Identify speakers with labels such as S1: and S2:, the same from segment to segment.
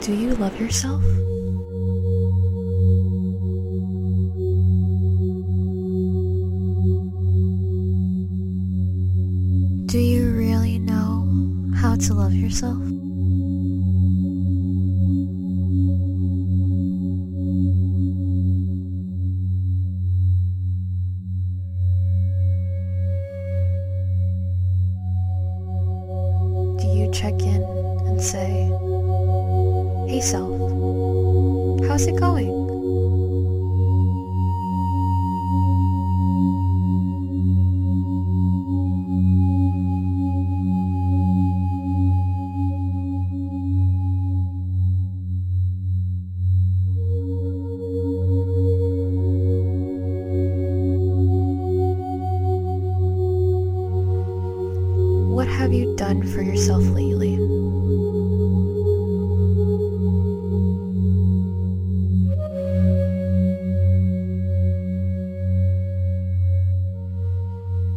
S1: Do you love yourself? Do you really know how to love yourself? Done for yourself lately?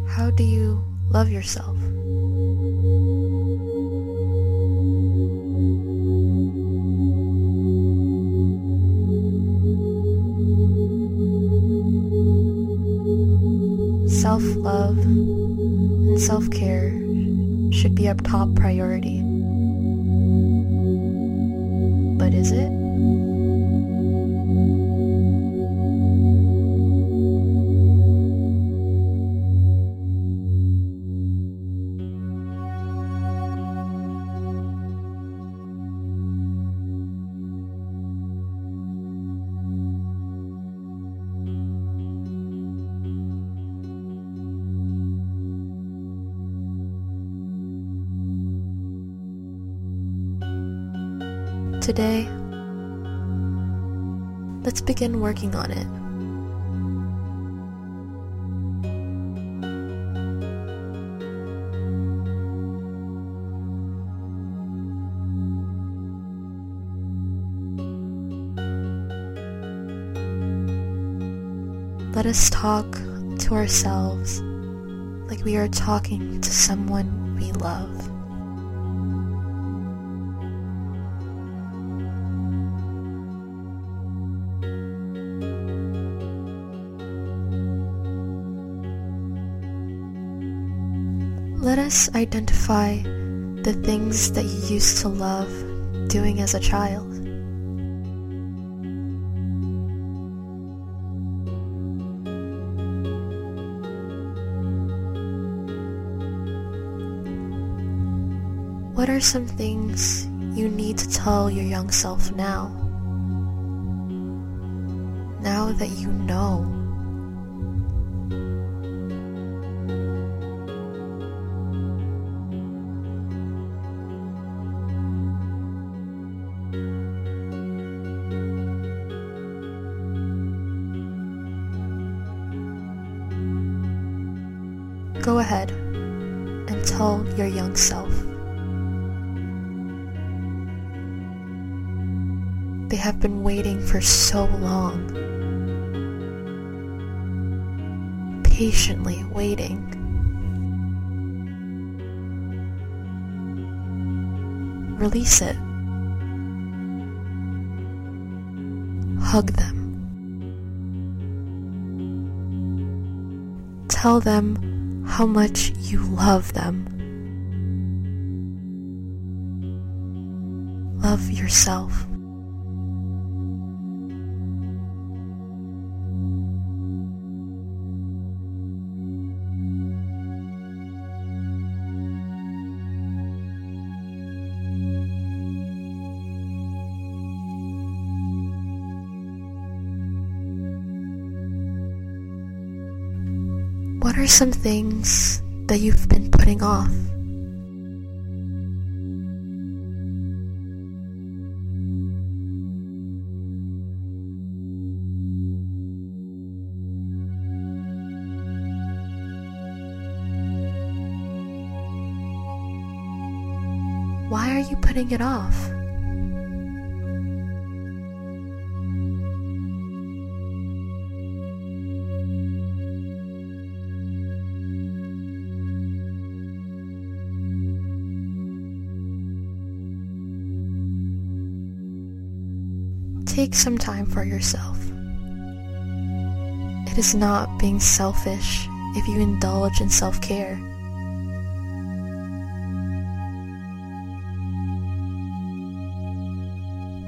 S1: How do you love yourself? Self love and self care should be a top priority. Today, let's begin working on it. Let us talk to ourselves like we are talking to someone we love. Let us identify the things that you used to love doing as a child. What are some things you need to tell your young self now? Now that you know. Go ahead and tell your young self. They have been waiting for so long. Patiently waiting. Release it. Hug them. Tell them how much you love them. Love yourself. Are some things that you've been putting off? Why are you putting it off? Take some time for yourself. It is not being selfish if you indulge in self-care.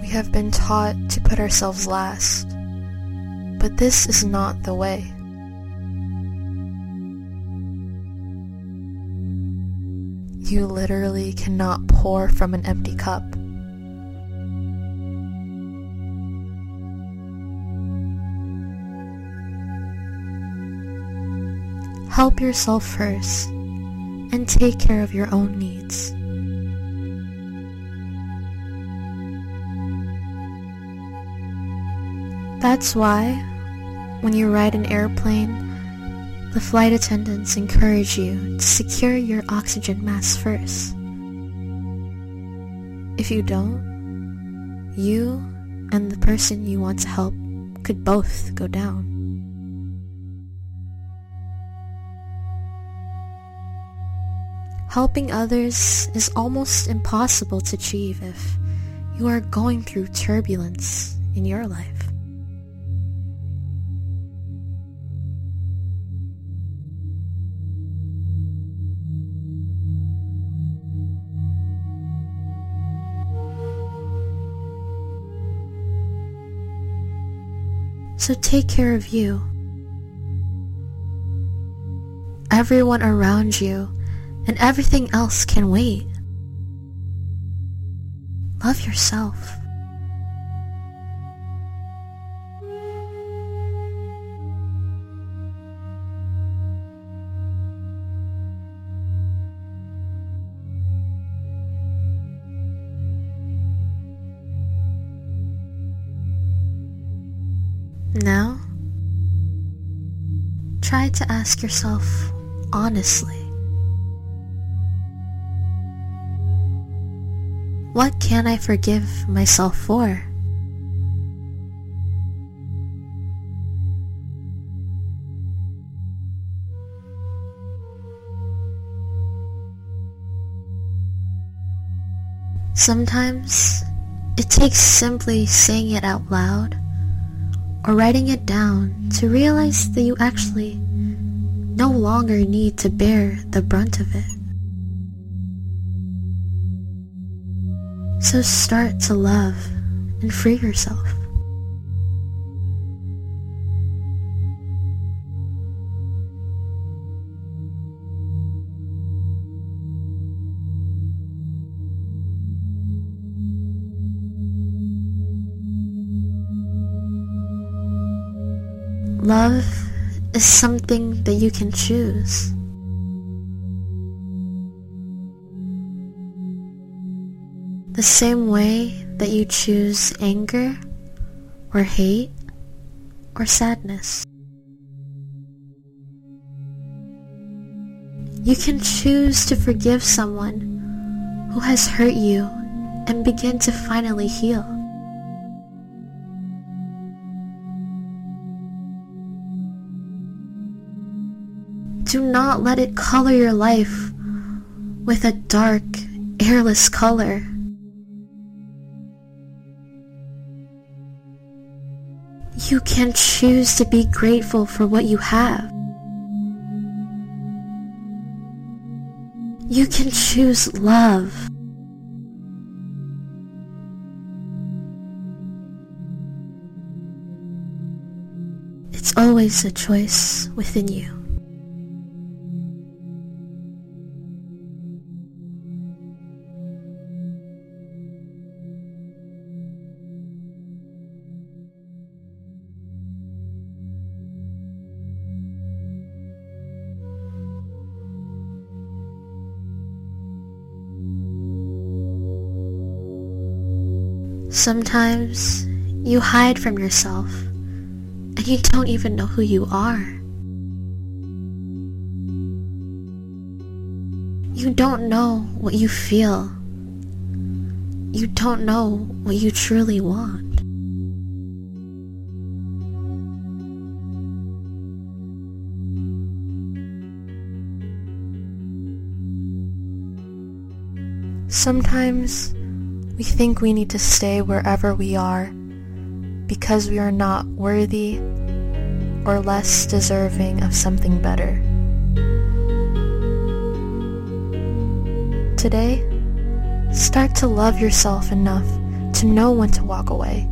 S1: We have been taught to put ourselves last, but this is not the way. You literally cannot pour from an empty cup. Help yourself first and take care of your own needs. That's why, when you ride an airplane, the flight attendants encourage you to secure your oxygen mask first. If you don't, you and the person you want to help could both go down. Helping others is almost impossible to achieve if you are going through turbulence in your life. So take care of you. Everyone around you and everything else can wait. Love yourself. Now, try to ask yourself honestly What can I forgive myself for? Sometimes it takes simply saying it out loud or writing it down to realize that you actually no longer need to bear the brunt of it. So start to love and free yourself. Love is something that you can choose. Same way that you choose anger or hate or sadness. You can choose to forgive someone who has hurt you and begin to finally heal. Do not let it color your life with a dark, airless color. You can choose to be grateful for what you have. You can choose love. It's always a choice within you. Sometimes you hide from yourself and you don't even know who you are. You don't know what you feel. You don't know what you truly want. Sometimes we think we need to stay wherever we are because we are not worthy or less deserving of something better. Today, start to love yourself enough to know when to walk away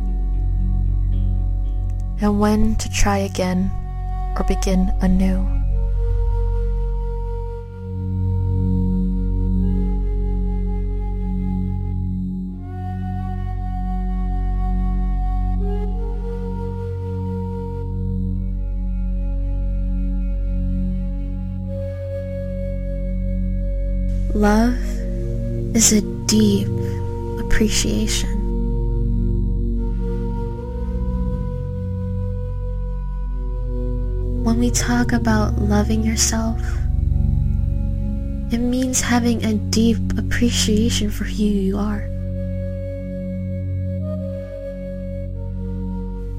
S1: and when to try again or begin anew. Love is a deep appreciation. When we talk about loving yourself, it means having a deep appreciation for who you are.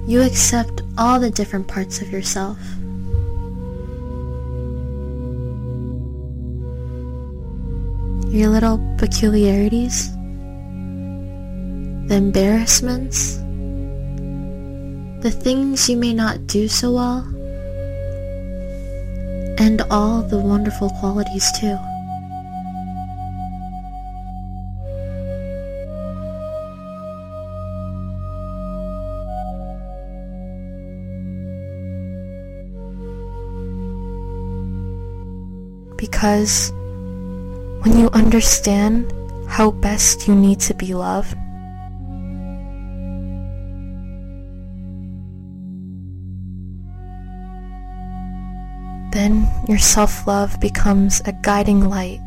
S1: You accept all the different parts of yourself. Your little peculiarities, the embarrassments, the things you may not do so well, and all the wonderful qualities too. Because when you understand how best you need to be loved, then your self-love becomes a guiding light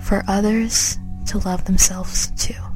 S1: for others to love themselves too.